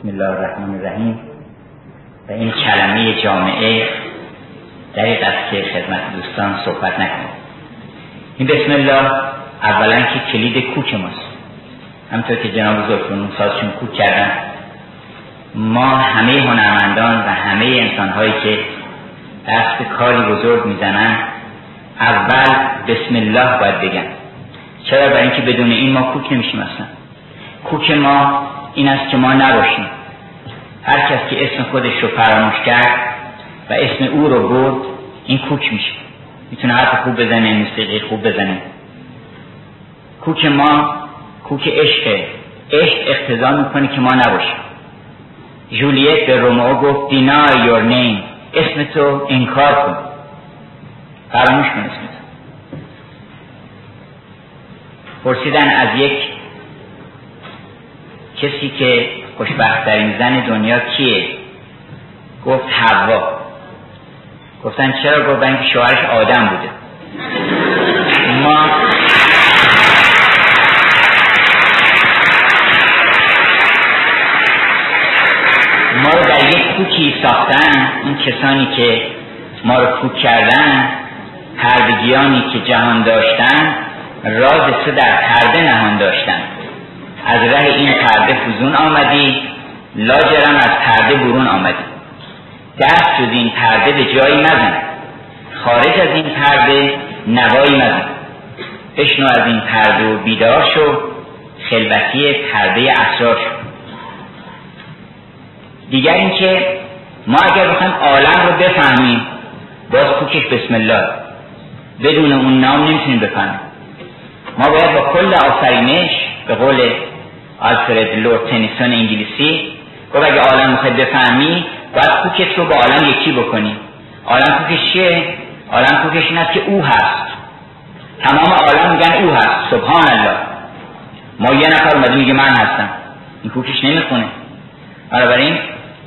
بسم الله الرحمن الرحیم. و این کلمه جامعه دقیق است که خدمت دوستان صحبت نکنیم. این بسم الله اولا که کلید کوک ماست. همطور که جناب بزرگتون سازشون کوک کردن. ما همه هنرمندان و همه انسانهایی که دست کاری بزرگ می‌زنن اول بسم الله باید بگن. چرا؟ برای اینکه بدون این ما کوک نمیشیم اصلا. کوک ما این است که ما نباشیم. هر کس که اسم خودش رو فراموش کرد و اسم او رو برد این کوک میشه. می‌تونه حرف خوب بزنه موسیقی خوب بزنه. کوک ما کوک عشقه عشق اقتضا می‌کنه که ما نباشیم. جولیت به رومئو گفت deny your name. اسم تو انکار کن. فراموش کن اسم تو. پرسیدن از یک کسی که خوشبختترین زن دنیا کیه؟ گفت حوا. گفتن چرا؟ گفت اینکه شوهرش آدم بوده. ما ما رو در یک کوکی ساختن این کسانی که ما رو کوک کردن پردگیانی که جهان داشتن راز تو در پرده نهان داشتن. از ره این پرده فزون آمدی لاجرم از پرده برون آمدی. دست جز این پرده به جایی مزن. خارج از این پرده نوایی مزن. بشنو از این پرده و بیدار شو. خلوتی پرده اسرار شو. دیگر اینکه ما اگر بخوایم عالم رو بفهمیم باز کوکش بسم الله. بدون اون نام نمی‌تونیم بفهمیم. ما باید با کل آفرینش به قول آلفرد لورد تنیسون انگلیسی. گفت اگه عالم می‌خوای بفهمی باید کوکت رو با عالم یکی بکنی. عالم کوکش چیه؟ عالم کوکش این است که او هست. تمام عالم میگن او هست. سبحان الله ما یه نفر اومده میگه من هستم. این کوکش نمی‌خونه. بنابراین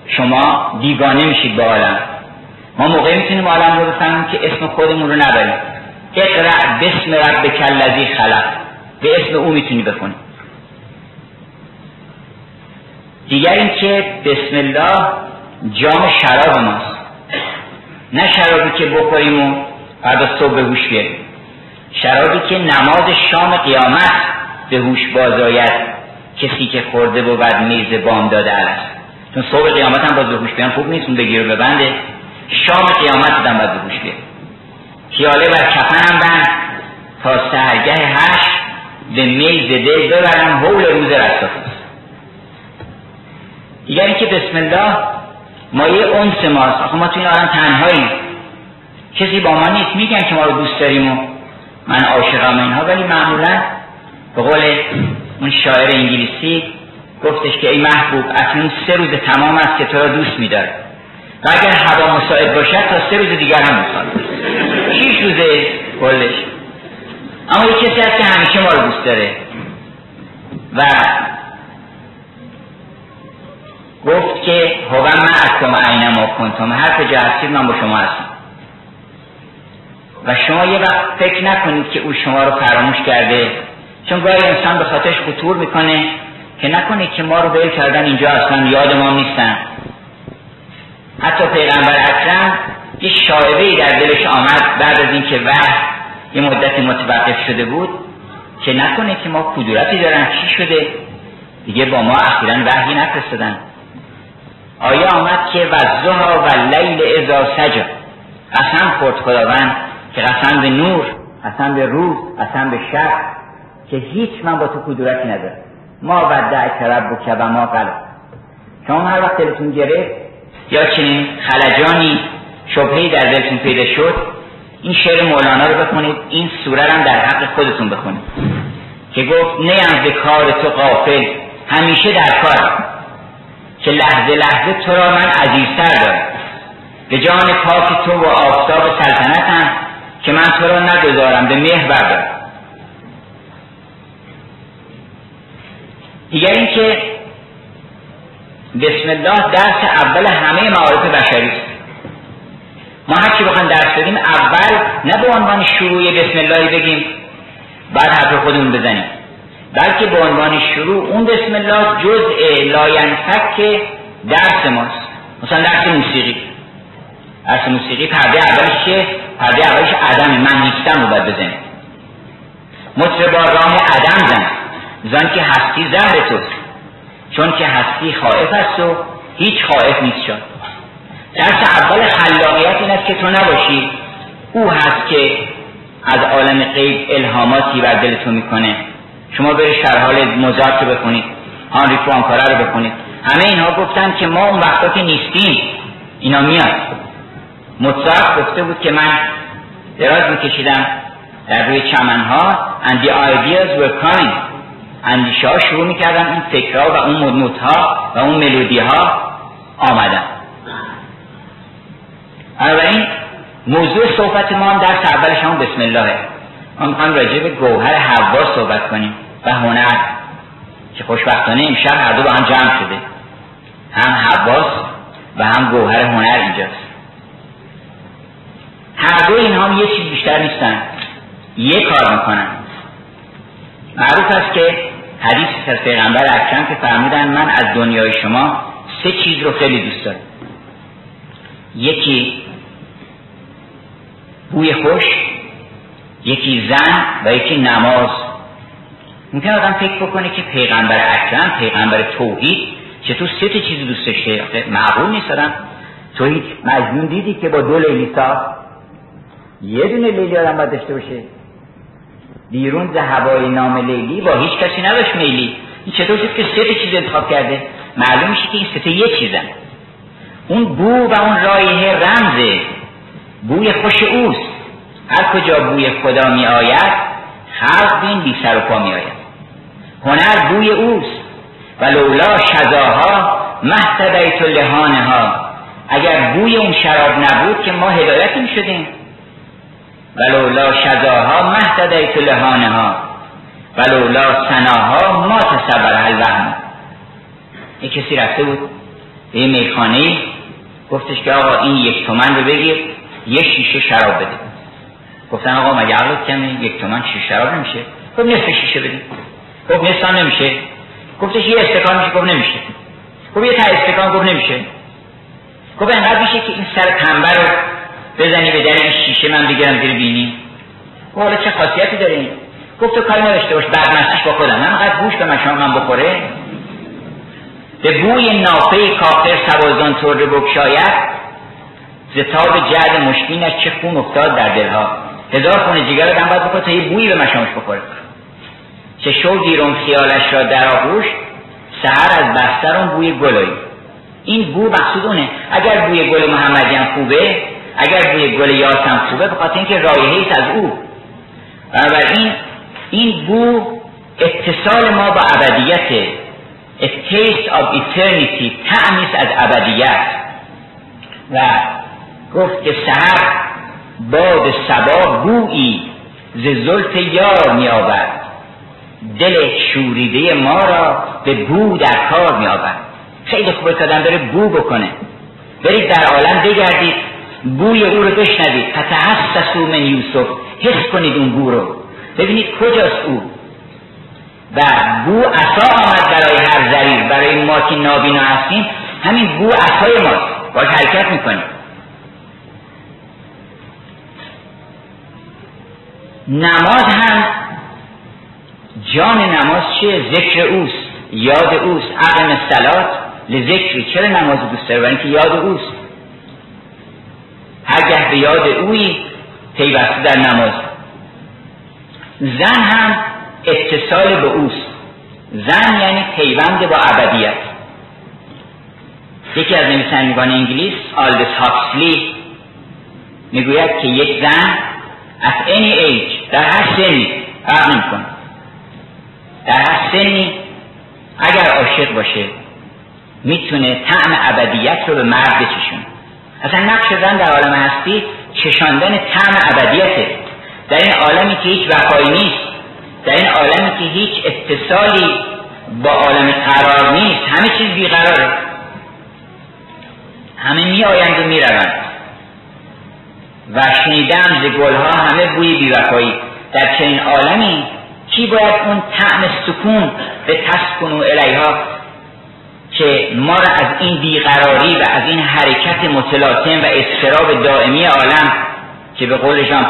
شما بیگانه میشید با عالم ما موقعی می‌تونیم عالم رو بفهمیم که اسم خودمون رو نبریم. اقرع بسم ربک الذی خلق. به اسم او می‌تونی بخونی. دیگر اینکه بسم الله جام شراب ماست. نه شرابی که بخوریم و فردا صبح به هوش بیاریم. شرابی که نماز شام قیامت به هوش بازاید کسی که خورده و بعد میز بام داده است. چون صبح قیامت هم باز به هوش بیان خوب نیست اون بگیره ببنده. شام قیامت هم باید به هوش بیاد خیاله بر کفنم بند تا سرگه هشت به میز دل ببرم حول روز رستاخیز دیگر اینکه بسم الله مایه اونس ماست. آخه ما تو این عالم تنهاییم. کسی با ما نیست. میگن که ما رو دوست داریم و من عاشقم اینها. ولی معمولا به قول اون شاعر انگلیسی گفتش که ای محبوب اکنون سه روز تمام است که تو را دوست میداره و اگر هوا مساعد باشد تا سه روز دیگر هم می‌خواد شیش روزه کلش اما یک کسی هست که همیشه ما رو دوست داره. و گفت که هو معکم اینما کنتم. هر کجا هستید من با شما هستم. و شما یه وقت فکر نکنید که او شما رو فراموش کرده چون گاهی انسان به خاطرش خطور می‌کنه که نکنید که ما رو بیل کردن اینجا اصلا یاد ما نیستن. حتی پیغمبر اکرم یه شایبه در دلش آمد بعد از اینکه وحی یه مدتی متوقف شده بود که نکنه که ما کدورتی دارن چی شده؟ دیگه با ما اخیرا وحی نفرستادن. آیا آمد که وزها و لیل ازا سجا قسم خورد خداوند که قسم به نور قسم به روز قسم به شب که هیچ من با تو کدورتی ندارم. ما ودعک ربک و ما قلب. شما هر وقت دلتون گرفت یا چنین خلجانی شبهی در دلتون پیدا شد این شعر مولانا رو بخونید این سوره هم در حق خودتون بخونید. که گفت نیم به کار تو قافل همیشه در کار که لحظه لحظه تو را من عزیزتر دارم. به جان پاک تو و آفتاب سلطنتم که من تو را نگذارم به مهر بردارم دیگر اینکه بسم الله درس اول همه معارف بشری است. ما هر چی بخوایم درس بدیم اول نه به عنوان شروع بسم الله بگیم بعد حرف خودمون بزنیم. بلکه به عنوان شروع اون بسم الله جزء لاینفک درس ماست. مثلا درس موسیقی. درس موسیقی پرده اولش چیه؟ پرده اولش عدم من نیستم رو باید بزنه مطربا راه عدم زن. زن که هستی زهر توست. چون که هستی خائف است و هیچ خائف نیست شد. درس اول خلاقیت این است که تو نباشی. او هست که از عالم غیب الهاماتی بر دل تو می‌کنه. شما برید حال موزارت رو بخونید هانری فرانکاره رو بخونید. همه اینها گفتن که ما اون وقتا که نیستیم. اینا میاد. موزارت گفته بود که من دراز میکشیدم. در روی چمنها and the ideas were coming. اندیشه ها شروع می‌کردن اون فکرها و اون نوتها و اون ملودی ها آمدن. بنابراین موضوع صحبت ما هم در اولش هم بسم الله. ما می‌خوایم راجع به گوهر حوا صحبت کنیم. و هنر. که خوشبختانه امشب هر دو با هم جمع شده. هم حواس و هم گوهر هنر اینجاست. هر دو این هم یه چیز بیشتر نیستن. یه کار می‌کنن. معروف است که حدیث از پیغمبر اکرم که فرمودن من از دنیای شما سه چیز رو خیلی دوست دارم. یکی بوی خوش یکی زن و یکی نماز. ممکن آدم فکر بکنه که پیغمبر اکرم پیغمبر توحید چطور سه تا چیز دوست داشته. معقول نیست آدم. توحید مجنون دیدی که با دو لیلی یه دونه لیلی آدم باید داشته باشه. بیرون ز هوای نام لیلی با هیچ کسی نداشت میلی. این چطور شد که سه چیز انتخاب کرده؟ معلوم میشه که این سه یه چیزن اون بو و اون رایحه رمزه. بوی خوش اوست. هر کجا بوی خدا می آید خلق بین بی سر و پا می آید هنر بوی اوست. و لولا شزاها محتدیت ها اگر بوی اون شراب نبود که ما هدایت شدیم. ولولا لهانه ها ولولا سناها ما تصبر الوهم. یه کسی رفته بود به یه میخانه گفتش که آقا این یک تومن رو بگیر یه شیشه شراب بده. گفتن آقا مگه عقلت کمه یک تومن شیشه شراب نمیشه. گفت نصف شیشه بده گفت نصف نمیشه. گفتش یه استکان میشه گفت نمیشه. گفت یه تا استکان گفت نمیشه. گفت انقدر میشه که این سر تنبه رو بزنی به در این شیشه من بگیرم زیر بینی. و حالا چه خاصیتی داره این؟ گفت تو کاری نداشته باش بعد با خودم. من قد گوش به مشام من بخوره. به بوی نافه کافر سوازان طور بکشاید زتاب جعد مشکینش چه خون افتاد در دلها. هزار خون جگر آدم باید بکنه تا یه بویی به مشامش بخوره. چه شو دیرون خیالش را در آغوش سهر از بستر اون بوی گلایی. این بو مقصود اونه. اگر بوی گل محمدی هم خوبه اگر بوی گل یاسم خوبه به خاطر اینکه رایحه از او. بنابراین این بو اتصال ما با ابدیت A taste of eternity تعمیس از ابدیت. و گفت که سهر باد سبا بویی ز زلف یار می آورد دل شوریده ما را به بو در کار می آورد خیلی خوبه که داره بو بکنه. برید در عالم بگردید. بوی او رو بشنوید. فتحسسو من یوسف. حس کنید اون بو رو. ببینید کجاست او. و بو اصا آمد برای هر زریر. برای ما که نابینا هستیم همین بو اصای ماست. باید حرکت می‌کنیم. نماز هم جان نماز چیه؟ ذکر اوست یاد اوست. عقم سلات لذکری چرا نماز دوست داره؟ اینکه یاد اوست. هرگه به یاد اوی پیوسته در نماز. زن هم اتصال به اوست. زن یعنی پیوند با ابدیت. یکی از نویسندگان انگلیس آلدس هاکسلی می‌گوید که یک زن at any age. در هر سنی. فرق نمی‌کنه. در هر سنی اگر عاشق باشه می‌تونه طعم ابدیت رو به مرد بچشونه. اصلا نقش زن در عالم هستی چشاندن طعم ابدیته. در این عالمی که هیچ وفایی نیست در این عالمی که هیچ اتصالی با عالم قرار نیست همه چیز بیقراره. همه می آیند و می روند و شنیدم ز گلها همه بوی بیوفایی. در چنین عالمی کی باید اون طعم سکون به تسکن و الیها که ما را از این بیقراری و از این حرکت متلاطم و استراب دائمی عالم که به قول ژان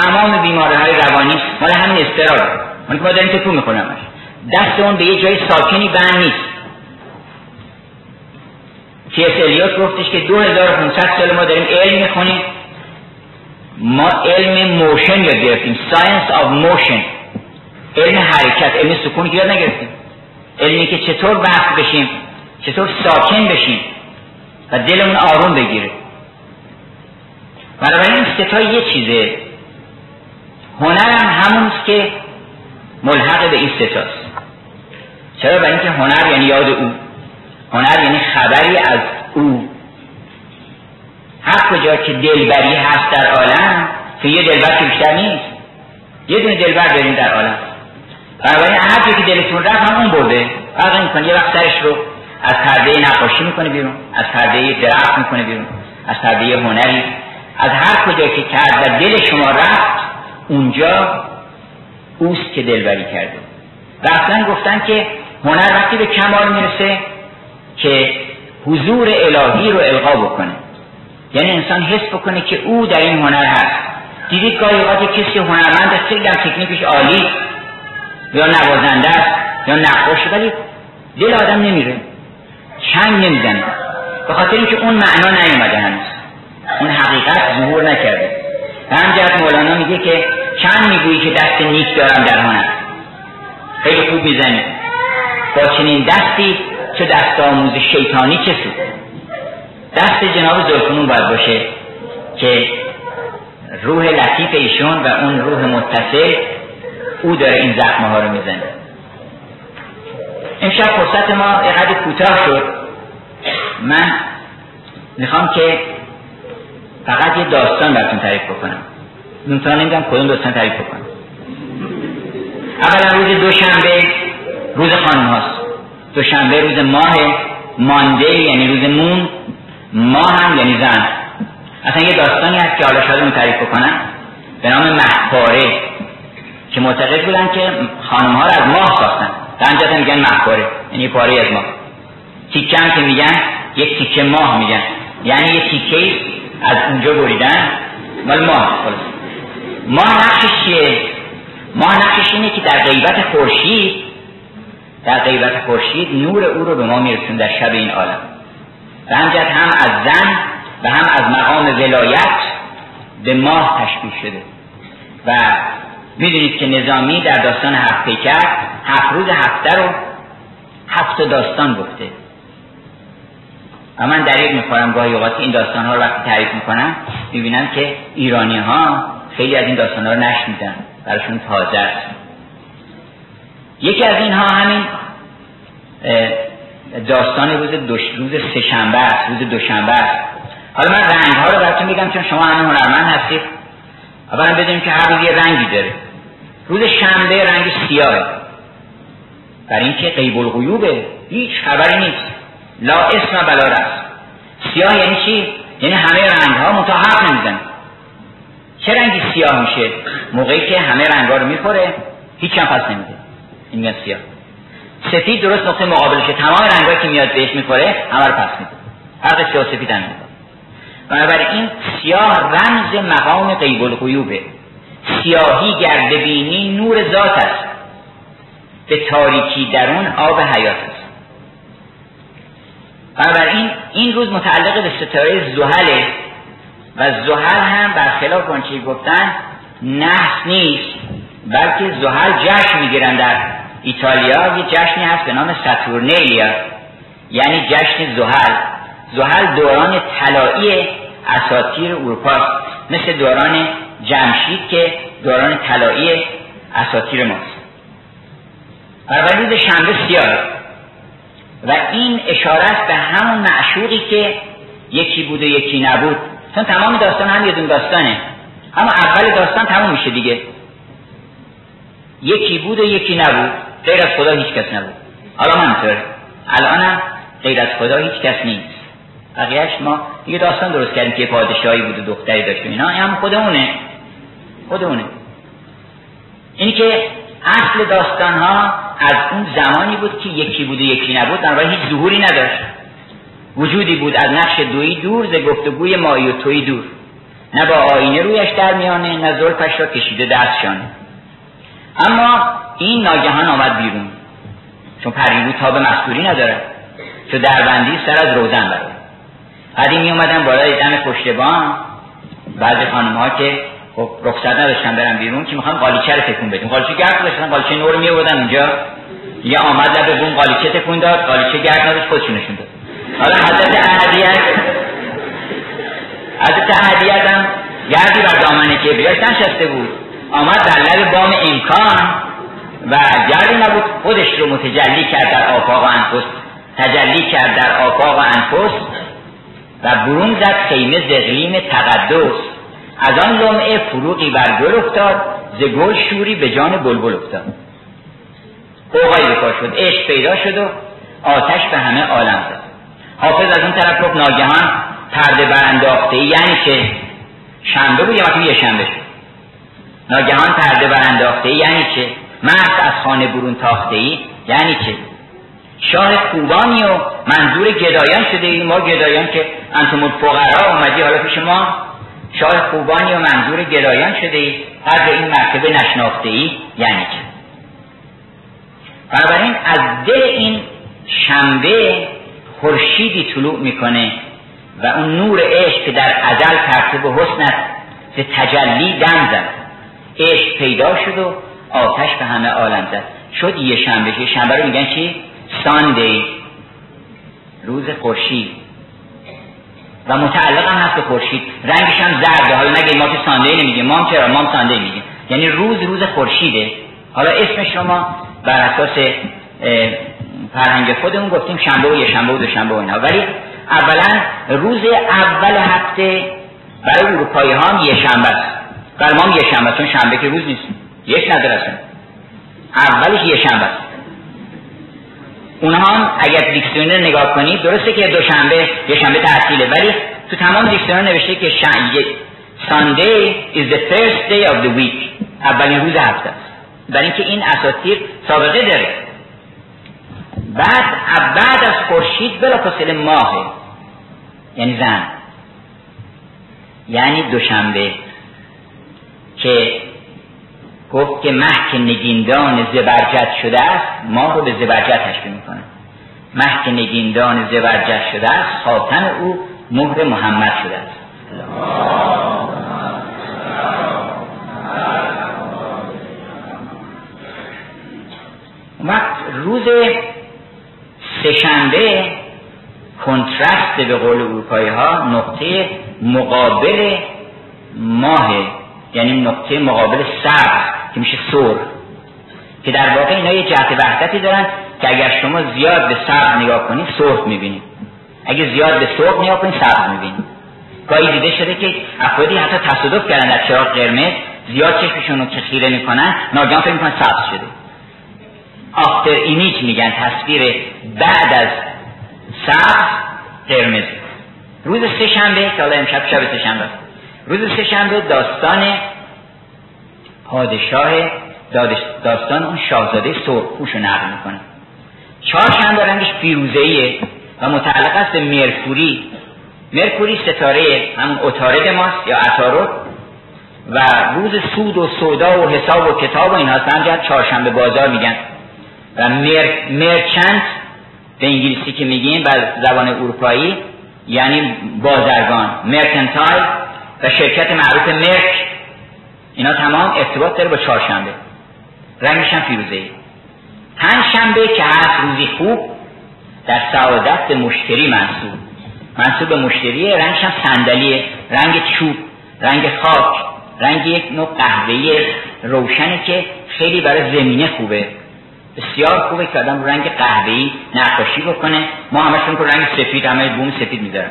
تمام بیماری های روانی مال همین استراب ما که ما داریم تکون می‌کنم دست اون به یه جای ساکنی بند نیست. تی اس الیوت گفتش که 2500 سال ما داریم علم می‌خونیم. ما علم motion یاد گرفتیم. science of motion علم حرکت علم سکون یاد نگرفتیم. علمی که چطور وقف بشیم چطور ساکن بشیم و دلمون آروم بگیره. بنابراین این سه تا یه چیزه. هنرم همونست که ملحق به این سه تاست. چرا؟ برای اینکه هنر یعنی یاد او. هنر یعنی خبری از او. هر کجا که دلبری هست در عالم که یه دلبر که بیشتر نیست. یه دونه دلبر داریم در عالم. بنابراین هر که دلتون رفت هم اون برده. فرق می‌کنه یه وقت سرش رو از پرده نقاشی می‌کنه بیرون از پرده درخت می‌کنه بیرون از پرده هنری. از هر کجا که کرد و دل شما رفت اونجا اوست که دلبری کرده. و اصلا گفتن که هنر وقتی به کمال می‌رسه که حضور الهی رو القا بکنه. یعنی انسان حس بکنه که او در این هنر هست. دیدید گاهی اوقات کسی هنرمند خیلی در تکنیکش عالی یا نوازنده است یا نقاش ولی دل آدم نمیره. چنگ نمی‌زنه. به خاطر اینکه اون معنا نیومده هنوز. اون حقیقت ظهور نکرده. و همجرد مولانا میگه که چند می‌گویی که دست نیک دارم در هنر. خیلی خوب می‌زنی. با چنین دستی چه دست آموز شیطانی چه سود؟ دست جناب زلفنون باید باشه که روح لطیف ایشون و اون روح متصل او داره این زخمه ها رو می‌زنه. امشب فرصت ما یه کوتاه شد. من می‌خوام که فقط یه داستان براتون تعریف بکنم. نمی‌تونم نمی‌دونم کدوم داستان تعریف بکنم. اولا روز دوشنبه روز خانم هاست. دوشنبه روز ماه مانده یعنی روز مون ماه هم یعنی زن. اصلا یه داستانی هست که حالا شاید تعریف بکنم. به نام محپاره که معتقد بودن که خانم ها رو از ماه ساختن. در میگن محپاره یعنی پاره از ماه. تیکه هم که میگن یک تیکه ماه میگن. یعنی یه تیکه از اونجا بریدن مال ماه. ماه نقشش چیه؟ ماه نقشش اینه که در غیبت خورشید در غیبت خورشید نور او رو به ما میرسون در شب این عالم. و همجد هم از زن و هم از مقام ولایت به ماه تشبیه شده. و می‌دونید که نظامی در داستان هفت پیکر هفت روز هفته رو هفت داستان گفته. و من دریق می‌خورم گاهی اوقات این داستان ها رو وقتی تعریف می‌کنم می‌بینم که ایرانی ها خیلی از این داستان ها رو نشنیدن براشون تازه است. یکی از اینها همین داستان روز دوش روز سهشنبه است روز دوشنبه است. حالا من رنگ ها رو براتون میگم چون شما همه هنرمند هستید. اولا بدونیم که هر روز یه رنگی داره. روز شنبه رنگ سیاهه. برای اینکه غیب الغیوبه. هیچ خبری نیست. لا اسم بلا رست سیاه یعنی چی؟ یعنی همه رنگ ها متحق نمیزن چه رنگی سیاه میشه؟ موقعی که همه رنگ ها رو می‌خوره هیچ هم پس نمیده. این سیاه. سفید درست نقطه مقابلشه تمام رنگایی که میاد بهش می‌خوره همه رو پس میده. فرق سیاه سفید هم بنابراین سیاه رمز مقام غیب الغیوبه سیاهی گر ببینی نور ذات است. به تاریکی درون آب حیات است. بنابراین این روز متعلق به ستاره زحله و زحل هم برخلاف آنچه گفتن نحس نیست بلکه زحل جشن می‌گیرن در ایتالیا یه جشنی هست به نام ساتورنیلیا یعنی جشن زحل. زحل دوران طلایی اساطیر اروپا مثل دوران جمشید که دوران طلایی اساطیر ماست. و روز شنبه سیاه. و این اشاره است به همون معشوقی که یکی بود و یکی نبود. چون تمام داستان هم یه داستانه. اما اول داستان تموم میشه دیگه. یکی بود و یکی نبود. غیر از خدا هیچ کس نبود. حالا همینطوره الان هم غیر از خدا هیچ کس نیست. بقیهش ما یه داستان درست کردیم که پادشاهی بود و دختری داشت اینا. هم خودمونه. خودمونه. اینی که اصل داستان ها از اون زمانی بود که یکی بود و یکی نبود بنابراین هیچ ظهوری نداشت. وجودی بود از نقش دویی دور ز گفتگوی مایی و توی دور. نه با آینه رویش در میانه نه زلفش را کشیده دستشانه اما این ناگهان آمد بیرون. چون پریبو تاب مستوری نداره. چون دربندی سر از روزن برای بعدی می اومدن بالای دم پشتبان. بعضی خانم ها که خب رخصت نداشتن برن بیرون که می‌خوام قالیچه رو تکون بدیم قالیچه گرد داشتن قالیچه نور می بودن اونجا. یه آمد لب بون قالیچه تکون داد قالیچه گرد نداشت خودشون نشون داد. حالا حضرت احدیت حضرت احدیت هم گردی بر دامن کبریاش نشسته بود. آمد در لب بام امکان و گردی نبود. خودش رو متجلی کرد در آفاق انفس تجلی کرد در آفاق انفس و برون زد خیمه زغلیم تقدس. از آن لمعه فروغی بر گل افتاد ز گل شوری به جان بلبل افتاد. قوقایی بکار شد عشق پیدا شد و آتش به همه عالم زد. حافظ از اون طرف گفت ناگهان پرده برانداخته یعنی که شنبه بود یا یه شنبه ناگهان پرده برانداخته ای یعنی که مرد از خانه برون تاخته ای یعنی که شاه خوبانی و منظور گدایان شده ای ما گدایان که انتم الفقرا اومدی حالا پیش ما. شاه خوبانی و منظور گدایان شده ای قدر این مرتبه نشناخته ای یعنی که بنابراین از دل این شنبه خورشیدی طلوع می‌کنه و اون نور عشق که در ازل ترتیب حسنت به تجلی دم زد. عشق پیدا شد و آتش به همه عالم زد. شد یه شنبه. یه شنبه رو میگن چی؟ ساندی روز خورشید. و متعلق هم هست خورشید. رنگش هم زرده حالا نگه ما که ساندی نمیگیم؟ ما چرا؟ ما ساندی میگیم یعنی روز روز خورشیده. حالا اسمش رو ما بر اساس فرهنگ خودمون گفتیم شنبه و یه شنبه و دو شنبه و اینا. ولی اولا روز اول هفته برای اروپایی ها هم یه شنبه است. برای ما یه شنبه چون شنبه که روز نیست. یک نداره اولش یه شنبه است. اونها هم اگر دیکسیونر نگاه کنید درسته که دوشنبه یه شنبه تعطیله ولی تو تمام دیکسیونر نوشته که شن... Sunday is the first day of the week. اولین روز هفته است. برای اینکه این اساطیر سابقه داره. بعد بعد از خورشید بلافاصله ماهه. یعنی زن. یعنی دوشنبه. که گفت که مه که نگیندان زبرجد شده است ماه رو به زبرجد تشبیه می‌کنه. مه که نگیندان زبرجد شده است خاتم او مهر محمد شده است. وقت روز سهشنبه کنترست به قول اروپایی ها نقطه مقابل ماه یعنی نقطه مقابل سبز که میشه سور که در واقع اینا یه جهت وحدتی دارن که اگر شما زیاد به سبز نگاه کنید سرخ می‌بینید اگه زیاد به سرخ نگاه کنید سبز می‌بینید گاهی دیده شده که افرادی حتی تصادف کردن در چراغ قرمز زیاد چشمشون رو که می‌کنن ناگهان فکر می‌کنن سبز شده. آفتر ایمیج میگن تصویر بعد از سبز قرمز. روز سه شنبه که حالا امشب شب سه شنبه روز سه شنبه داستان پادشاه داستان اون شاهزاده سرخپوش رو نقل می‌کنه. چهار شنبه رنگش فیروزهیه و متعلق است به مرکوری. مرکوری ستاره همون اتارد ماست یا اتارد و روز سود و سودا و حساب و کتاب و این هست همجرد چهارشنبه بازار میگن. و مر... مرچنت به انگلیسی که میگیم بر زبان اروپایی یعنی بازرگان. مرکنتایل. و شرکت معروف مرک اینا تمام ارتباط داره با چهارشنبه. رنگش هم فیروزه ای پنج شنبه که هست روزی خوب در سعادت مشتری منصوب منصوب به مشتری رنگش هم صندلیه. رنگ چوب رنگ خاک رنگ یک نوع قهوه‌ای روشنه که خیلی برای زمینه خوبه. بسیار خوبه که آدم رنگ قهوه‌ای نقاشی بکنه. ما همشون که رنگ سفید همه بوم سفید می‌ذارن.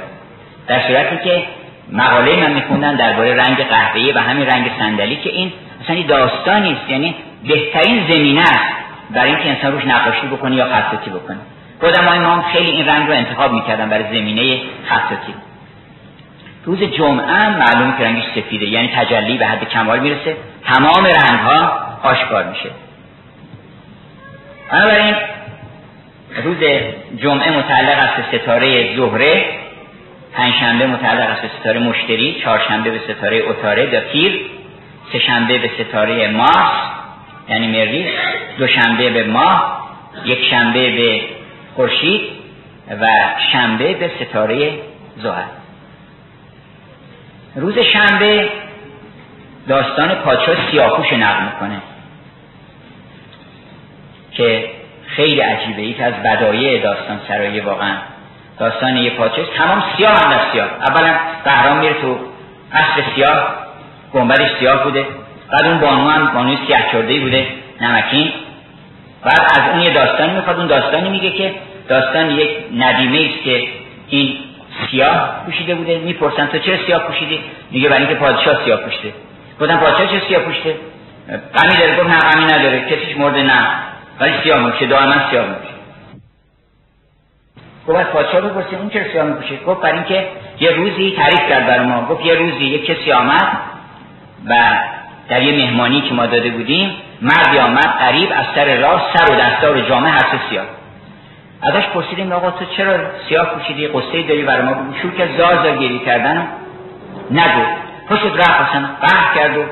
در صورتی که مقاله من میخوندن درباره رنگ قهوه‌ای و همین رنگ صندلی که این اصلا داستانی است یعنی بهترین زمینه است برای اینکه انسان روش نقاشی بکنه یا خطاطی بکنه. قدمای ما هم خیلی این رنگ رو انتخاب می‌کردن برای زمینه خطاطی روز جمعه معلوم که رنگش سفیده یعنی تجلی به حد کمال می‌رسه. تمام رنگ ها آشکار میشه. بنابراین روز جمعه متعلق است ستاره زهره. پنجشنبه متعلق است به ستاره مشتری چهارشنبه به ستاره اتاره داتیر سهشنبه به ستاره مارس یعنی مریخ دوشنبه به ماه یک شنبه به خورشید و شنبه به ستاره زحل روز شنبه داستان پادشاه سیاهپوش نقل می‌کنه که خیلی عجیبه یک از بدایع داستان سرایی واقعا داستان یه پادشاه تمام سیاه هم از سیاه. اولا بهرام میره تو قصر سیاه. گنبدش سیاه بوده. بعد اون بانو هم بانوی سیاه چرده بوده نمکین. بعد از اون یه داستانی می‌خواد. اون داستانی میگه که داستان یک ندیمه است که این سیاه پوشیده بوده. می‌پرسن تو چرا سیاه پوشیدی؟ میگه برای اینکه پادشاه سیاه پوشیده گفتم پادشاه چه سیاه پوشیده غمی داره. گفت نه غمی نداره. کسیش مرده نه. ولی سیاه میشه دائما سیاه میشه گفت پادشاه بپرسیم اون چرا سیاه میپوشه؟ گفت برای اینکه یه روزی تعریف کرد بر ما. گفت یه روزی یک کسی آمد و در یه مهمانی که ما داده بودیم مردی آمد قریب از سر راه سر و دستار جامعه هر سیاه. ازش پرسیدیم آقا تو چرا سیاه پوشیدی؟ قصه داری برای ما؟ بگو شروع که زار زار گیری کردن. نگو. پشت رفت اصلا قهر کرد و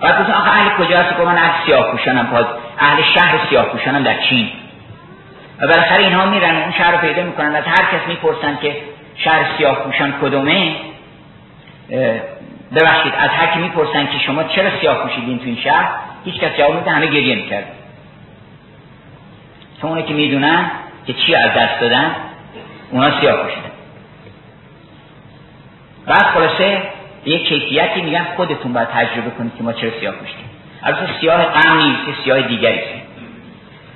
بعد گفتم آخه اهل کجا هست که من از سیاه پوشانم. اهل شهر سیاه پوشانم در چین. و بالاخره اینها میرن اون شهر رو پیدا می‌کنن از هر کس می‌پرسن که شهر سیاه پوشان کدومه ببخشید از هر کی می‌پرسن که شما چرا سیاه پوشیدین تو این شهر هیچ کس جواب میده همه گریه می‌کرد چون اونه که می‌دونن که چی از دست دادن اونا سیاه پوشیدن. بعد خلاصه یک کیفیتی میگن خودتون باید تجربه کنید که ما چرا سیاه پوشیدیم. البته سیاه غم نیست سیاه دیگری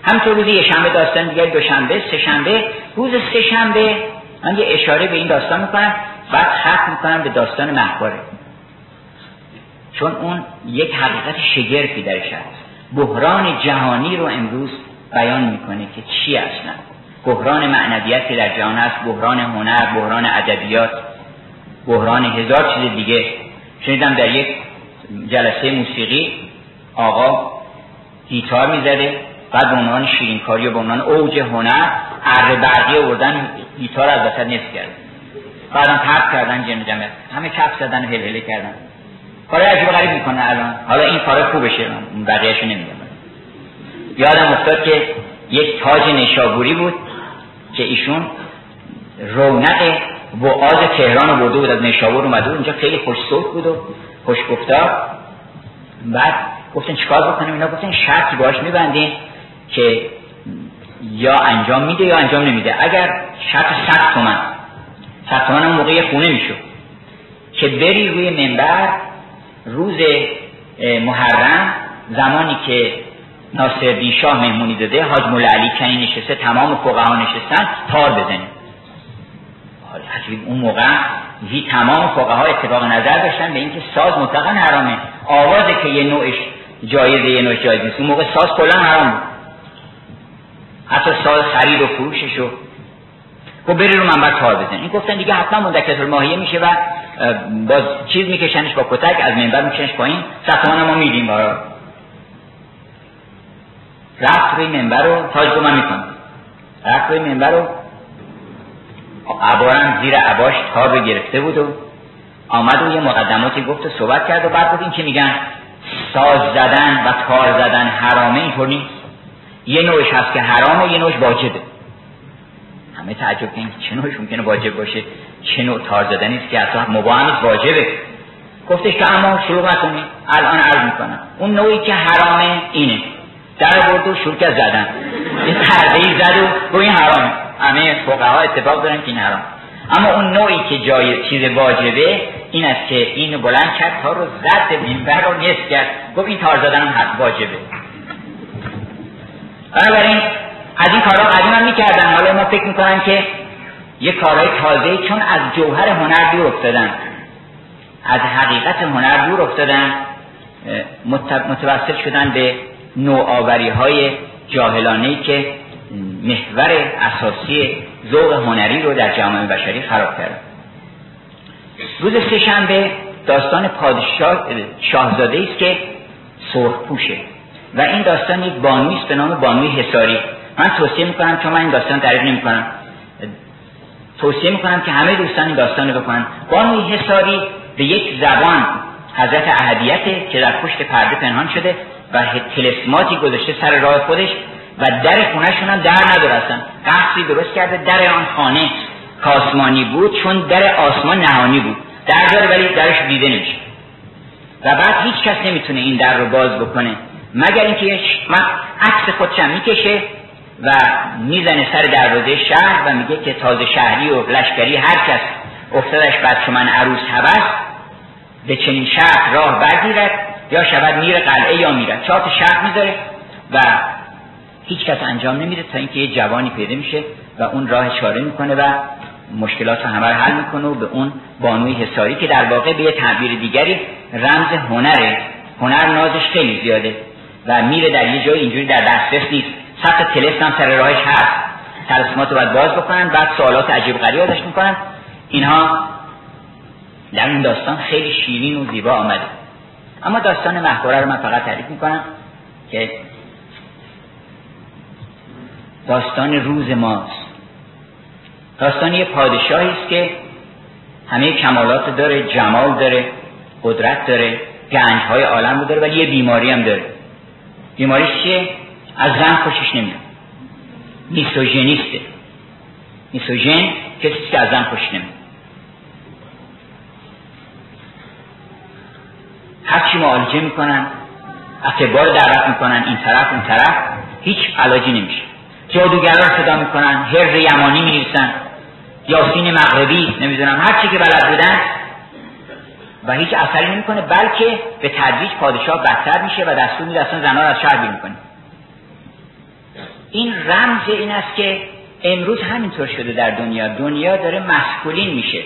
همطور روز یه شنبه داستان دیگری دوشنبه سه شنبه روز سه شنبه من یه اشاره به این داستان می‌کنم بعد ختم می‌کنم به داستان محباره چون اون یک حقیقت شگرفی درش هست. بحران جهانی رو امروز بیان می‌کنه که چی اصلا؟ بحران معنویت که در جهان هست بحران هنر بحران ادبیات بحران هزار چیز دیگه. شنیدم در یک جلسه موسیقی آقا گیتار می‌زده. بعد به عنوان شیرینکاری و به عنوان اوج هنر اره برقی آوردن گیتار از وسط نصف بعدم پرت کردن جن جمعه همه کف زدن هل کردن. کار عجیب غریب می‌کنه الان. حالا این کار خوبشه. بقیهشو نمی‌دونم. یادم افتاد که یک تاج نشابوری بود که ایشون رونق وعاز تهران برده بود از نشابور اومده بود. اونجا خیلی خوش صوت بود و خوش گفتار بعد گفتن چیکار بکنیم؟ اینا گفتن شرطی باش میبندیم. که یا انجام میده یا انجام نمیده. اگر شرط صد تومن صد تومن هم موقع خونه می‌شد که بری روی منبر روز محرم زمانی که ناصر شاه مهمونی داده حاج مولا علی کنی نشسته تمام فقها نشستن تار بزنه. اون موقع زی تمام فقها اتفاق نظر داشتن به اینکه ساز مطلقا حرامه. آوازه که یه نوعش جایزه یه نوعش جایز نیست. اون موقع ساز کلا حرام بود. حتی ساز خرید و فروشش و خب بری رو منبر تار بزن این گفتن دیگه حتما مندکت الماهیه میشه و باز چیز میکشنش با کتک از منبر میکشنش پایین. سختمان ما میدیم برای رفت روی منبر رو تاج رو من می‌کنم رفت روی منبر رو عبارم زیر عباش تار گرفته بود و آمد و یه مقدماتی گفت و صحبت کرد و بعد بود این که میگن؟ ساز زدن و تار زدن حرامه اینطور نیست. یه نوعش هست که حرامه یه نوعش واجبه. همه تعجب کنید چه نوعش ممکنه واجب باشه. چه نوع تار زدنی است که اصلا مباهم واجبه. گفتش که اما شروع نکنید الان عرض می‌کنم. اون نوعی که حرامه اینه. در برد و شروع کرد زدن. این پرده زد و این حرامه. همه فقها اتفاق دارن که این حرام. اما اون نوعی که جای چیز واجبه این است که این بلند کرد تا رو زد منبر رو نصف کرد. گفت این تار زدن هم واجبه. بنابراین از این کارها قدیم هم می‌کردن. حالا ما فکر می‌کنن که یه کارهای تازه چون از جوهر هنر دور افتادن از حقیقت هنر دور افتادن متوسط شدن به نوآوری های جاهلانه که محور اساسی ذوق هنری رو در جامعه بشری خراب کرد روز سهشنبه داستان پادشاه شاهزاده است که سرخ پوشه و این داستان یک بانوی است به نام بانوی حساری من توصیه می‌کنم چون من این داستان تعریف نمی‌کنم. توصیه می‌کنم که همه دوستان این داستان رو بکنن بانوی حساری به یک زبان حضرت اهدیته که در پشت پرده پنهان شده و تلسماتی گذاشته سر راه خودش و در خونهشون هم در ندارستن قصری درست کرده در آن خانه کاسمانی بود چون در آسمان نهانی بود. در داره ولی درش دیده نمیشه. و بعد هیچ کس نمی‌تونه این در رو باز بکنه. مگر اینکه من عکس خودشم می‌کشه و می‌زنه سر دروازه شهر و میگه که تازه شهری و لشکری هر کس افتادش بعد که من عروس هوست به چنین شهر راه برگیرد یا شود میره قلعه یا میره چهار شهر می‌ذاره و هیچ کس انجام نمیده تا اینکه یه جوانی پیدا میشه و اون راه اشاره می‌کنه و مشکلات رو همه حل می‌کنه و به اون بانوی حساری که در واقع به یه تعبیر دیگری رمز هنره. هنر نازش خیلی زیاده. و میره در یه جای اینجوری در دسترس نیست. سخت تلست هم سر راهش هست. تلسمات رو باید باز بکنن بعد سوالات عجیب غریب ازش می‌کنن. اینها در این داستان خیلی شیرین و زیبا آمده. اما داستان محبوره رو من فقط تعریف می‌کنم که داستان روز ماست. داستان یه پادشاهی است که همه کمالات داره جمال داره قدرت داره گنج های عالم رو داره ولی یه بیماری هم داره. بیماریش چیه؟ از زن خوشش نمیاد. میسوژنیسته میسوژن کسی که از زن خوشش نمیاد. هرچی معالجه می‌کنن اعتبار دعوت می‌کنن این طرف اون طرف هیچ علاجی نمیشه. جادوگران صدا می‌کنن هر یمانی می‌نویسن. یاسین مغربی نمی‌دونم هر چی که بلد بودن و هیچ اثری نمی‌کنه بلکه به تدریج پادشاه بدتر میشه و دستور میده اصلا زنها از شهر می‌کنه این رمز این است که امروز همینطور شده در دنیا. دنیا داره مسکولین میشه.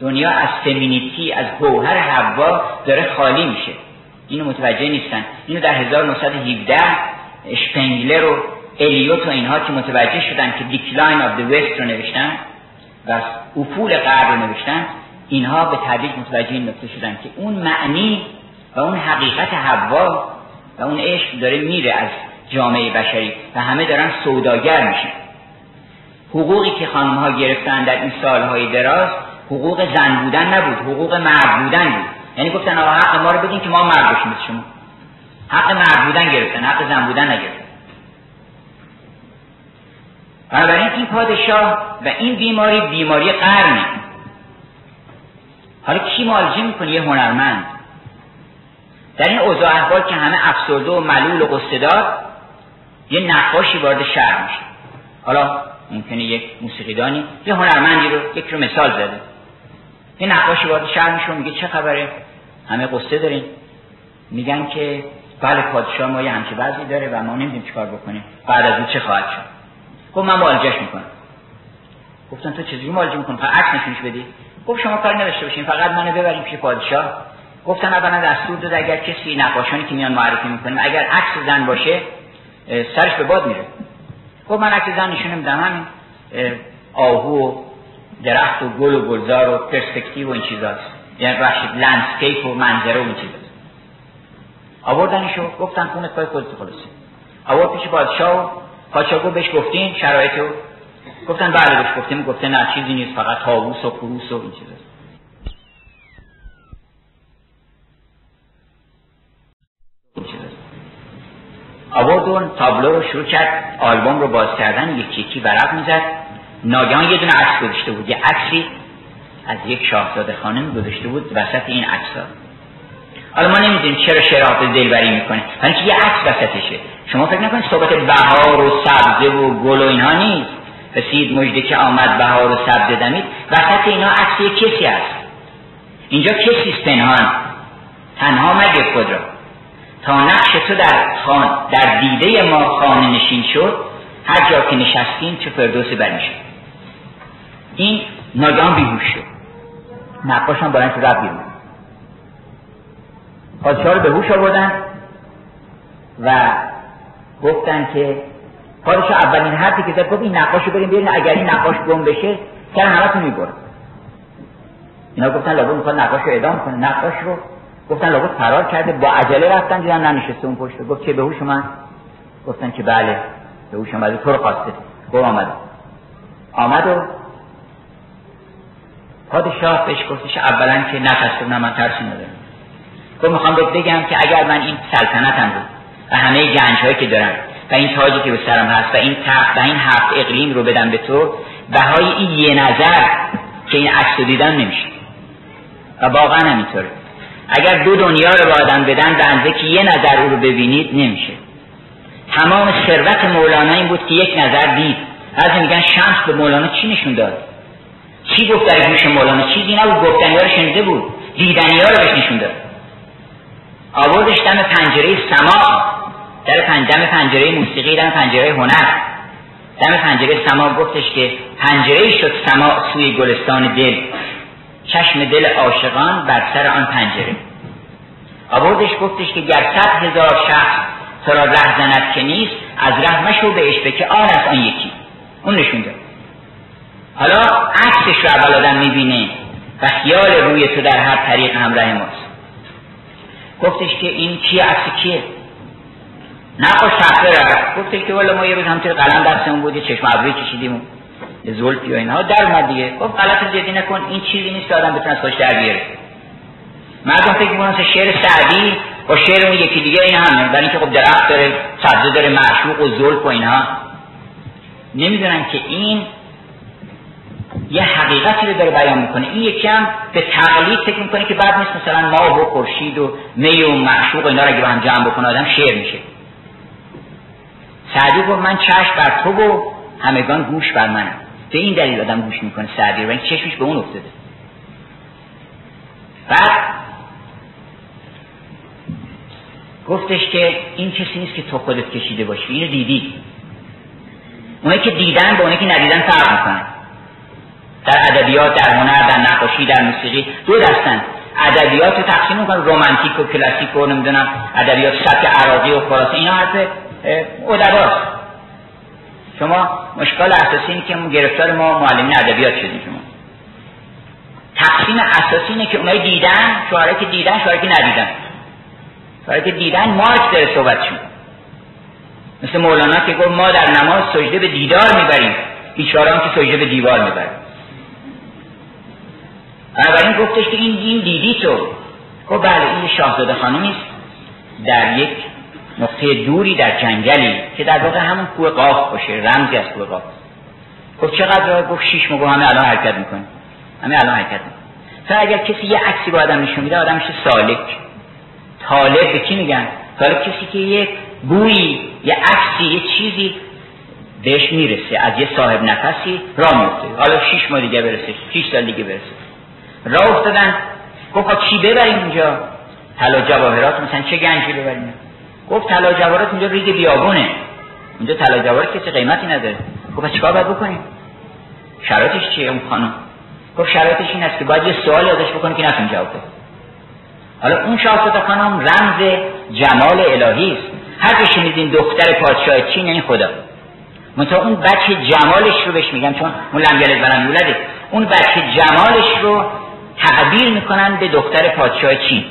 دنیا از femininity از گوهر حوا داره خالی میشه. اینو متوجه نیستن. اینو در 1917 اشپنگلر و الیوت و اینها که متوجه شدن که Decline of the West رو نوشتن و افول غرب رو نوشتن اینها به تدریج متوجه این نکته شدن که اون معنی و اون حقیقت حوا و اون عشق داره میره از جامعه بشری و همه دارن سوداگر میشن. حقوقی که خانم ها گرفتن در این سالهای دراز حقوق زن بودن نبود حقوق مرد بودن بود. یعنی گفتن آقا حق ما رو بدین که ما مرد باشیم شما. حق مرد بودن گرفتن حق زن بودن نگرفتن. بنابراین این پادشاه و این بیماری بیماری قرنه. حالا کی معالجه می‌کنه یه هنرمند. در این اوضاع احوال که همه افسرده و ملول و قصدار یه نقاشی وارد شهر میشه. حالا ممکنه یک موسیقیدانی یه هنرمندی رو یک رو مثال زده یه نقاشی وارد شهر میشه میگه چه خبره؟ همه قصه داریم میگن که بله پادشاه ما یه همچه بعضی داره و ما نمی‌دونیم چیکار بکنیم. بعد از اون چه خواهد شد؟ گفت من معالجهش می‌کنم. گفتن تو چجوری معالجه می‌کنی؟ فقط عکس نشونش بدی. گفت شما کاری نداشته باشین فقط منو ببریم پیش پادشاه. گفتن اولا دستور داد اگر کسی نقاشانی که میان معرفی می‌کنیم اگر عکس زن باشه سرش به باد میره. گفت من عکس زن نشون نمیدم همین آهو و درخت و گل و گلزار و پرسپکتیو و این چیزاست. یعنی ببخشید landscape و منظره و این چیزاست. آوردنشو گفتن خونت پای خودت خلاصه آورد پیش پادشاه و پادشاه بهش گفتین شرایطو گفتن بله بهش گفتیم گفته نه چیزی نیست فقط طاووس و خروس و این چیزاست آورد اون تابلو رو شروع کرد آلبوم رو باز کردن یکی یکی ورق می‌زد. ناگهان یه دونه عکس گذاشته بود یه عکسی از یک شاهزاده خانم گذاشته بود وسط این عکس ها حالا ما نمی‌دونیم چرا شرافت دلبری می‌کنه. ولی که یه عکس وسطشه. شما فکر نکنید صحبت بهار و سبزه و گل و اینها نیست. رسید مجده که آمد بهار و سبزه دمید وسط اینا عکس کسی هست. اینجا کسی پنهان. تنها مگه خود را تا نقش تو در خان در دیده ما خانه نشین شد هر جا که نشستیم چه فردوس بر شد این ناگهان بیهوش شد. نقاش هم بلند رب بیرون. پادشاه رو به هوش آوردن و گفتن که پادشاه اولین حرفی که زد گفت این نقاش رو بریم بیارین اگر این نقاش گم بشه سر همتون می‌برد. اینا گفتن لابد می‌خواد نقاش رو اعدام کنه. نقاش رو گفتن لابد فرار کرده. با عجله رفتن دیدن ننشسته اون پشت. گفت که به هوش من؟ گفتن که بله به هوش اومده تو رو خواسته. گفت آمد. آمد و پادشاه بهش گفتش اولا که نفس نه من ترسی ندارم. گفت می‌خوام بگم که اگر من این سلطنتم رو و همه گنج هایی که دارم و این تاجی که به سرم هست و این تخت و این هفت اقلیم رو بدم به تو بهای این یه نظر که این عکس دیدن نمیشه. و واقعا همینطوره. اگر دو دنیا رو به آدم بدن به که یه نظر او رو ببینید نمیشه. تمام ثروت مولانا این بود که یک نظر دید. از میگن شمس به مولانا چی نشون داد؟ چی گفت در گوش مولانا؟ چیزی نبود گفتنی رو شنیده بود. دیدنی رو بهش نشون داد. آوردش دم پنجره سما در پنجم پنجره موسیقی دم پنجره هنر. دم پنجره سما گفتش که پنجره شد سما سوی گلستان دل. چشم دل عاشقان بر سر آن پنجره. آوردش گفتش که گر صد هزار شخص تو را ره زند که نیست از ره مشو به که آن از آن یکی. اون نشون داد. حالا عکسش رو اول آدم می‌بینه و خیال روی تو در هر طریق همراه ماست. گفتش که این کیه عکس کیه؟ نقاش تخته رفت گفتش که والا ما یه روز همطور قلم دستمون بود یه چشم ابروی کشیدیم زلفی و اینها در اومد دیگه. گفت غلط جدی نکن این چیزی نیست که آدم بتونه از خوش در بیاره. مردم فکر می‌کنن شعر سعدی با شعر اون یکی دیگه این همه. برای اینکه خب درخت داره سبزه داره معشوق و زلف و اینها نمی‌دونن که این یه حقیقتی رو داره بیان می‌کنه. این یکی هم به تقلید فکر می‌کنه که بعد نیست مثلا ماه و خورشید و می و معشوق و اینا رو اگه هم جمع بکنه آدم شعر میشه. سعدی گفت من چشم بر تو و همگان گوش بر منم. به این دلیل آدم گوش می‌کنه سعدی رو این چشمش به اون افتاده. بعد گفتش که این کسی نیست که تو خودت کشیده باشی اینو دیدی. اونایی که دیدن با اونایی که ندیدن فرق می‌کنن در ادبیات در هنر در نقاشی در موسیقی دو دستن. ادبیات رو تقسیم می‌کنن رومانتیک و کلاسیک و نمی‌دونم ادبیات سبک عراقی و خراسان اینا حرف ادباست شما مشکل اساسی اینه که گرفتار ما معلمین ادبیات شدیم شما. تقسیم اساسی اینه که اونایی دیدن شعرایی که دیدن شعرایی که ندیدن. شعرایی که دیدن مارک داره صحبتشون مثل مولانا که گفت ما در نماز سجده به دیدار می‌بریم. بیچاران که سجده به دیوار می‌بریم بنابراین گفتش که این دین دیدی تو. خب بله این شاهزاده خانمی در یک نقطه دوری در جنگلی که در واقع همون کوه قاف باشه رمزی از کوه قاف. گفت چقدر گفت شیش مگو همه الان حرکت می‌کنه؟ همه الان حرکت می‌کنه. تا اگر کسی یه عکسی با آدم نشون میده آدم میشه سالک. طالب به کی میگن؟ طالب کسی که یه بویی یه عکسی یه چیزی بهش می‌رسه از یه صاحب نفسی راه میفته حالا شیش ماه دیگه برسه شیش سال دیگه برسه. راه افتادن. گفت چی ببریم اینجا؟ طلا جواهرات مثلا چه گنجی ببریم؟ گفت طلا جواهرات اینجا ریگ بیابونه. اینجا طلا جواهرات کسی قیمتی نداره. گفت چیکار باید بکنیم؟ شرایطش چیه اون خانم؟ گفت شرایطش این است که باید یه سوالی ازش بکنی که نتون جواب بده. حالا اون شاهزاده خانم رمز جمال الهی است. هر که شنیدین دختر پادشاه چین این خدا. منتها اون بچه جمالش رو بهش میگم چون اون یلد ولم اون بچه جمالش رو تعبیر می‌کنن به دختر پادشاه چین.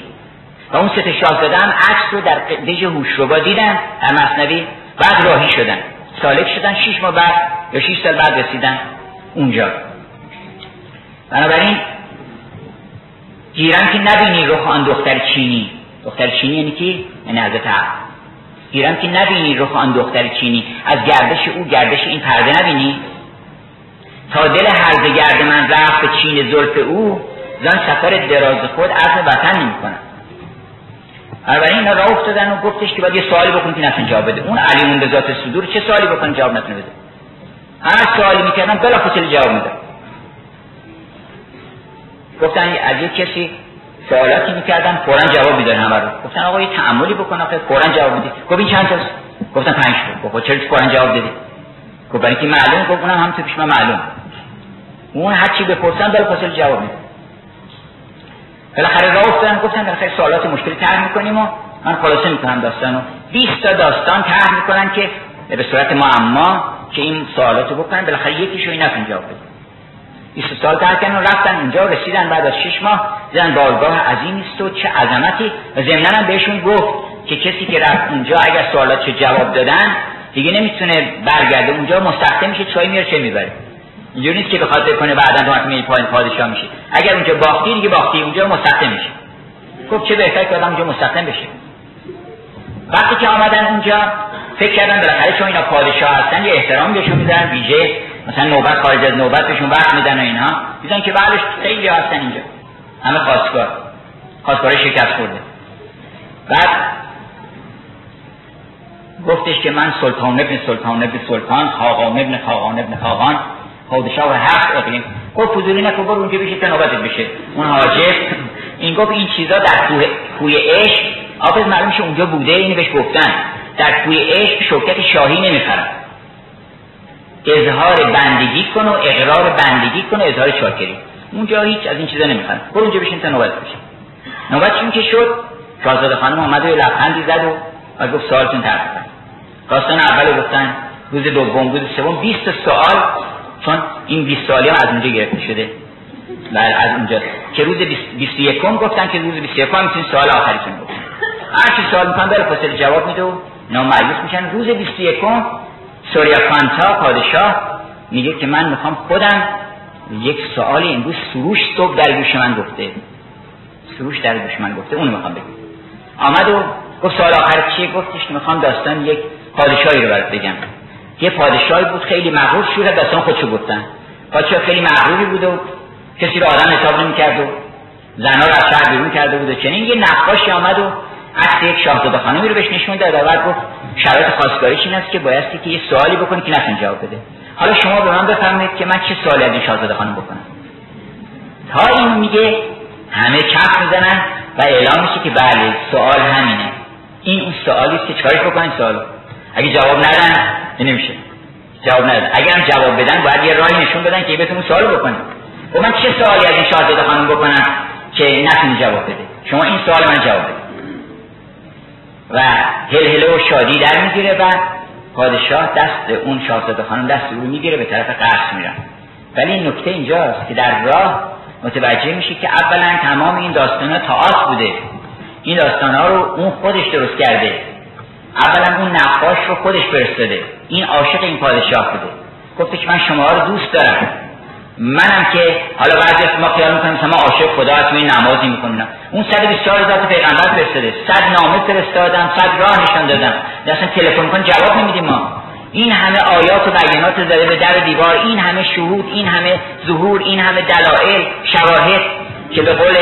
و اون سه شاهزاده هم عکس رو در دژ هوشربا دیدن در مصنوی بعد راهی شدن. سالک شدن شیش ماه بعد یا شیش سال بعد رسیدن اونجا. بنابراین گیرم که نبینی رخ آن دختر چینی. دختر چینی یعنی کی؟ یعنی حضرت گیرم که نبینی رخ آن دختر چینی. از گردش او گردش این پرده نبینی؟ تا دل هرزه گرد من رفت چین زلف او زن سفر دراز خود عرض وطن نمی کنم بنابراین اینا افتادن و گفتش که باید یه سوالی بکن که نتون جواب بده. اون علیمون به ذات صدور چه سوالی بکن جواب نتونه بده؟ هر سوالی می‌کردن بلا فصل جواب میده گفتن از یک کسی سوالاتی می‌کردن فورا جواب میدن همه رو. گفتن آقا یه تعملی بکن آخه فورا جواب میدی. گفت این چند تاست؟ گفتن پنج تا. گفت چرا فورا جواب دادی؟ گفت برای که معلوم گفت اونم هم تو پیش من معلوم. اون هر چی بپرسن بلا فصل جواب میده بالاخره راه افتادن گفتن بالاخره سوالات مشکلی طرح می‌کنیم و من خلاصه می‌کنم داستانو 20 تا داستان طرح می‌کنن که به صورت معما که این سوالاتو بکنن بالاخره یکیشو این نتون جواب بده 20 سال ترک کردن رفتن اونجا رسیدن بعد از شش ماه دیدن بارگاه عظیمی است و چه عظمتی. و ضمنا بهشون گفت که کسی که رفت اونجا اگر سوالات جواب دادن دیگه نمی‌تونه برگرده اونجا مستخدم میشه چای میاره چه می‌بره. اینجوری نیست که بخواد بکنه بعدا تو وقتی پایین پادشاه میشه اگر اونجا باختی دیگه باختی اونجا مستخدم میشه خب چه بهتر که آدم اونجا مستخدم بشه. وقتی که آمدن اونجا فکر کردن بالاخره چون اینا پادشاه هستن یه احترام بهشون میدن ویژه مثلا نوبت خارج از نوبت بهشون وقت میدن و اینها دیدن که بعدش خیلی هستن اینجا. همه خواستگار. خواستگار شکست خورده. بعد گفتش که من سلطان ابن سلطان ابن سلطان خاقان ابن خاقان ابن خاقان. پادشاه هفت اقلیم. گفت فضولی نکن برو اونجا بشه تا نوبتت بشه. اون حاجب این گفت این چیزا در کوه کوی عشق آفز معلوم اونجا بوده اینو بهش گفتن. در کوی عشق شوکت شاهی نمی‌خرن اظهار بندگی کن و اقرار بندگی کن و اظهار چاکری. اونجا هیچ از این چیزا نمی‌خوان برو اونجا بشین تا نوبت بشه. نوبتشون که شد؟ شاهزاده خانم آمد و لبخندی زد و و گفت سوالتون طرح کن داستان اول گفتن روز دوم روز سوم 20 سوال چون این 20 سوالی هم از اونجا گرفته شده. بله از اونجا که روز 21 گفتن که روز 21 هم می‌تونید سوال آخریتون گفتن هر چی سوال می‌کنن بره فاصله جواب میده و نامعیوس میشن. روز 21 سوریا کانتا پادشاه میگه که من می‌خوام خودم یک سوالی امروز سروش صبح در گوش من گفته. سروش در گوش من گفته. اونو می‌خوام بگم. آمد و گفت سوال آخر چیه؟ گفتش می‌خوام داستان یک پادشاهی رو برات بگم. یه پادشاهی بود خیلی مغرور شده داستان خودشو گفتن. پادشاه خیلی مغروری بود و کسی رو آدم حساب نمی‌کرد و زنها رو از شهر بیرون کرده بود و چنین. یه نقاشی آمد و عکس یک شاهزاده خانمی رو بهش نشون داد و گفت شرایط خواستگاریش این است که بایستی که یه سوالی بکنی که نتون جواب بده. حالا شما به من بفرمایید که من چه سوالی از این شاهزاده خانم بکنم. تا اینو میگه همه کف می‌زنن و اعلام میشه که بله سوال همینه. این اون سوالی است که چیکارش بکنین سوال اگه جواب ندن نمیشه. جواب ندن. هم جواب بدن باید یه راهی نشون بدن که بهتون سوال بکنید و من چه سوالی از این شاهزاده خانم بکنم که نتونی جواب بده؟ شما این سوال من جواب بده و هلهله و شادی در می‌گیره و پادشاه دست اون شاهزاده خانم دست رو می‌گیره به طرف قصر میرن. ولی این نکته اینجاست که در راه متوجه میشه که اولا تمام این داستان ها تاعت بوده. این داستان رو اون خودش درست کرده. اولا اون نقاش رو خودش فرستاده. این عاشق این پادشاه بوده. گفته که من شما رو دوست دارم. منم که حالا بعضی ما خیال می‌کنیم ما عاشق خدا هستیم این نمازی می‌کنیم اون 124 هزار پیغمبر فرستاده. صد نامه فرستادم صد راه نشان دادم. اصلا تلفن کن جواب نمیدیم ما. این همه آیات و بیانات داره به در دیوار این همه شهود این همه ظهور این همه دلایل شواهد که به قول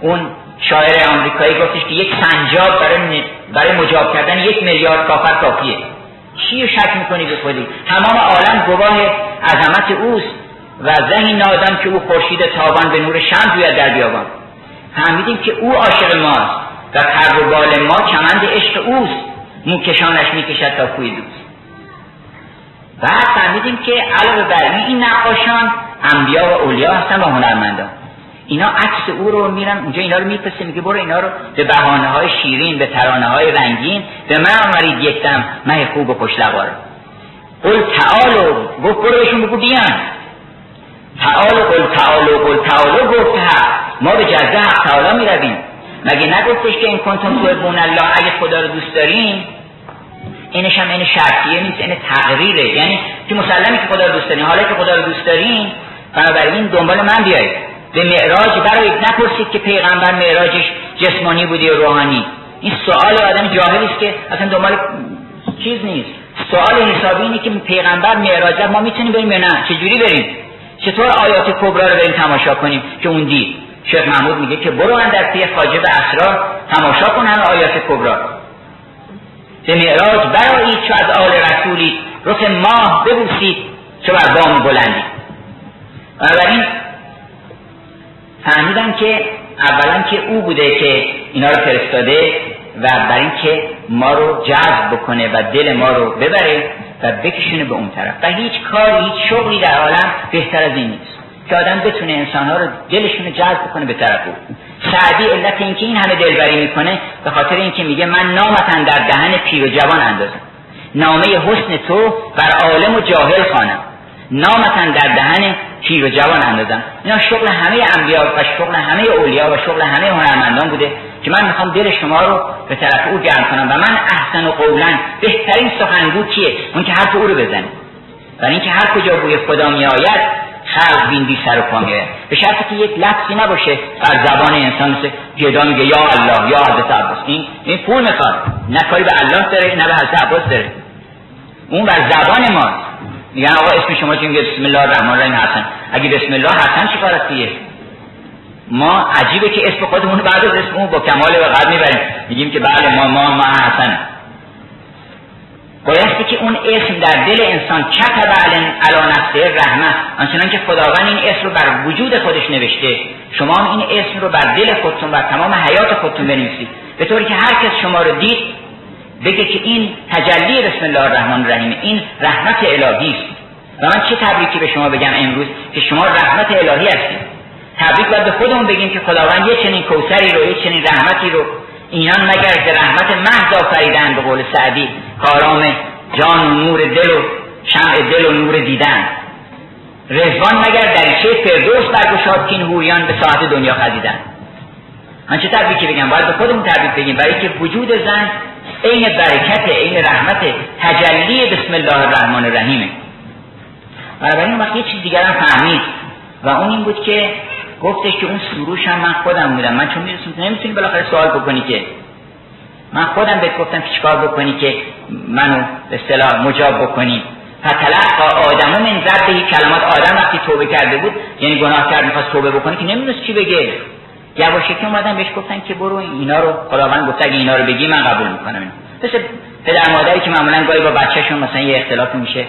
اون شاعر آمریکایی گفتش که یک سنجاب برای برای مجاب کردن یک میلیارد کافر کافیه. چی شک می‌کنی به خودی تمام عالم گواه عظمت اوست و زهی نادم که او خورشید تابان به نور شمس روید در بیابان. فهمیدیم که او عاشق ماست و پر و بال ما کمند عشق اوست. موکشانش می‌کشد تا کوی دوست. بعد فهمیدیم که علاوه بر این نقاشان انبیا و اولیا هستن و هنرمندان. اینا عکس او رو میرن اونجا اینا رو میپسه میگه برو اینا رو به بهانه های شیرین به ترانه های رنگین به من آمرید یک دم مه خوب و خوش لغاره قل تعالو گفت برو بهشون بگو بیان. تعالو قل تعالو قل تعالو گفت ما به جزده حق تعالی می رویم مگه نگفتش که این کنتم بون الله؟ اگه خدا رو دوست داریم اینش هم این شرطیه نیست این تقریره. یعنی که مسلمی که خدا رو دوست داریم حالا که خدا رو دوست داریم بنابراین دنبال من بیایید. به معراج برای نپرسید که پیغمبر معراجش جسمانی بودی و روحانی. این سوال آدم جاهلی است که اصلا دنبال چیز نیست. سوال حسابی اینه که پیغمبر معراج ما می‌تونیم بریم یا نه؟ چجوری بریم؟ چطور آیات کبرا رو بریم تماشا کنیم که اون دید؟ شیخ محمود میگه که برو در پی خاجب اسرار تماشا کن همه آیات کبرا. به معراج برایید چو از آل رسولی رخ ماه ببوسید چو بر بام بلندی بنابراین فهمیدم که اولا که او بوده که اینا رو فرستاده و بر اینکه ما رو جذب بکنه و دل ما رو ببره و بکشونه به اون طرف. و هیچ کاری هیچ شغلی در عالم بهتر از این نیست که آدم بتونه انسانها رو دلشون رو جذب کنه به طرف او. سعدی علت اینکه این همه دلبری می‌کنه به خاطر اینکه میگه من نامتن در دهن پیر و جوان اندازم. نامه حسن تو بر عالم و جاهل خوانم. نامتن در دهن پیر و جوان اندازم اینا شغل همه انبیا و شغل همه اولیا و شغل همه هنرمندان بوده که من می‌خوام دل شما رو به طرف او گرم کنم و من احسن و قولا بهترین سخنگو کیه؟ اون که حرف او رو بزنه. برای اینکه هر کجا بوی خدا میآید خلق بین بی سر و پا به شرطی که یک لفظی نباشه بر زبان انسان مثل جدا میگه یا الله یا حضرت عباس. این این پول می‌خواد. نه کاری به الله داره نه به حضرت عباس داره اون بر زبان ما میگن آقا اسم شما چون بسم الله الرحمن الرحیم حسن. اگه بسم الله حسن چی کار ما عجیبه که اسم خودمون بعد از اسم اون با کمال و قدر می‌بریم. میگیم که بله ما ما ما حسن. بایستی که اون اسم در دل انسان کتب علا نفسه رحمت آنچنان که خداوند این اسم رو بر وجود خودش نوشته. شما هم این اسم رو بر دل خودتون بر تمام حیات خودتون بنویسید. به طوری که هر کس شما رو دید بگه که این تجلی بسم الله الرحمن الرحیم این رحمت الهی است. و من چه تبریکی به شما بگم امروز که شما رحمت الهی هستید؟ تبریک باید به خودمون بگیم که خداوند یه چنین کوسری رو یه چنین رحمتی رو اینان مگر به رحمت محض آفریدن به قول سعدی کارام جان و نور دل و شمع دل و نور دیدن. رزوان مگر دریچه فردوس برگشاد که این هوریان به ساعت دنیا خزیدن. من چه تبریکی بگم؟ باید به خودمون تبریک بگیم. برای که وجود زن عین برکت عین رحمت. تجلی بسم الله الرحمن الرحیمه. بنابراین وقتی یه چیز دیگر هم فهمید. و اون این بود که گفتش که اون سروش هم من خودم بودم من چون می‌رسیم نمی‌تونی بالاخره سوال بکنی که. من خودم بهت گفتم که چیکار بکنی که منو به اصطلاح مجاب بکنی. فتلقا آدم من ربه کلمات آدم وقتی توبه کرده بود یعنی گناه کرد می‌خواست توبه بکنه که نمی‌دونست چی بگه. یواشکی اومدن بهش گفتن که برو اینا رو خداوند گفت اگه اینا رو بگی من قبول می‌کنم اینا مثل پدر مادری که معمولا گاهی با بچهشون مثلا یه اختلاف میشه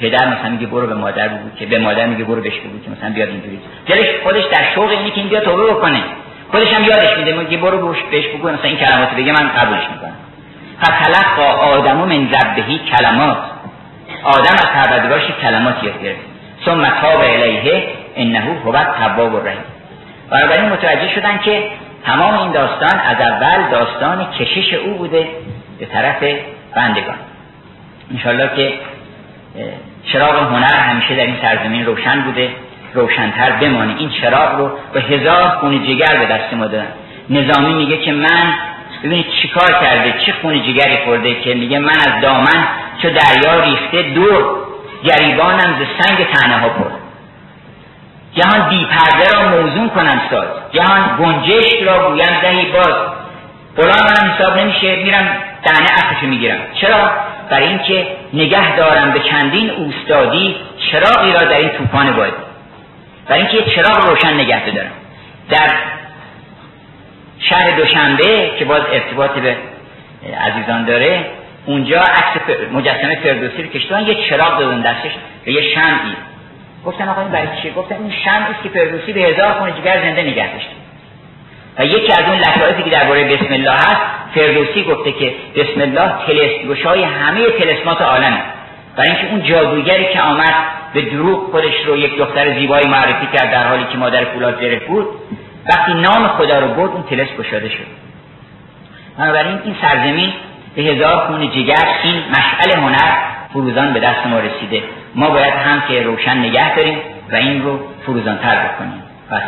پدر مثلا میگه برو به مادر بگو که به مادر میگه برو بهش بگو که مثلا بیاد اینجوری. دلش خودش در شوق اینه که این بیا توبه بکنه. خودش هم یادش میده میگه برو بهش بگو مثلا این کلمات بگه من قبولش می‌کنم. فتلقا آدم من ربهی کلمات. آدم از پروردگارش کلمات یاد گرفت. ثم تاب الیه انه هو التواب الرحیم. بنابراین متوجه شدن که تمام این داستان از اول داستان کشش او بوده به طرف بندگان. انشالله که چراغ هنر همیشه در این سرزمین روشن بوده روشنتر بمانه. این چراغ رو به هزار خون جگر به دست ما دادن. نظامی میگه که من ببینید چیکار کرده؟ چه خون جگری خورده که میگه من از دامن چو دریا ریخته دور گریبانم ز سنگ تنه ها پر. جهان بی پرده را موزون کنم ساز. جهان گنجشک را گویم دهی باز. فلان منم حساب نمیشه میرم دهنه اخشو می‌گیرم. چرا؟ برای اینکه نگه دارم به چندین اوستادی چراغی را در این طوفان باید برای اینکه چراغ روشن نگه دارم. در شهر دوشنبه که باز ارتباط به عزیزان داره اونجا عکس مجسمه فردوسی رو کشتن یه چراغ دادن دستش به یه شمعی. گفتن آقا این برای چیه؟ گفتن این شمعی که فردوسی به هزار خونه جگر زنده نگه داشته و یکی از اون لطایفی که درباره بسم الله هست فردوسی گفته که بسم الله تلسگوشای همه تلسمات عالمه برای اینکه اون جادوگری که آمد به دروغ خودش رو یک دختر زیبایی معرفی کرد در حالی که مادر فولاد زره بود وقتی نام خدا رو برد اون تلس گشاده شد. بنابراین این سرزمین به هزار خون جگر این مشعل هنر فروزان به دست ما رسیده. ما باید هم که روشن نگه داریم و این رو فروزانتر بکنیم. و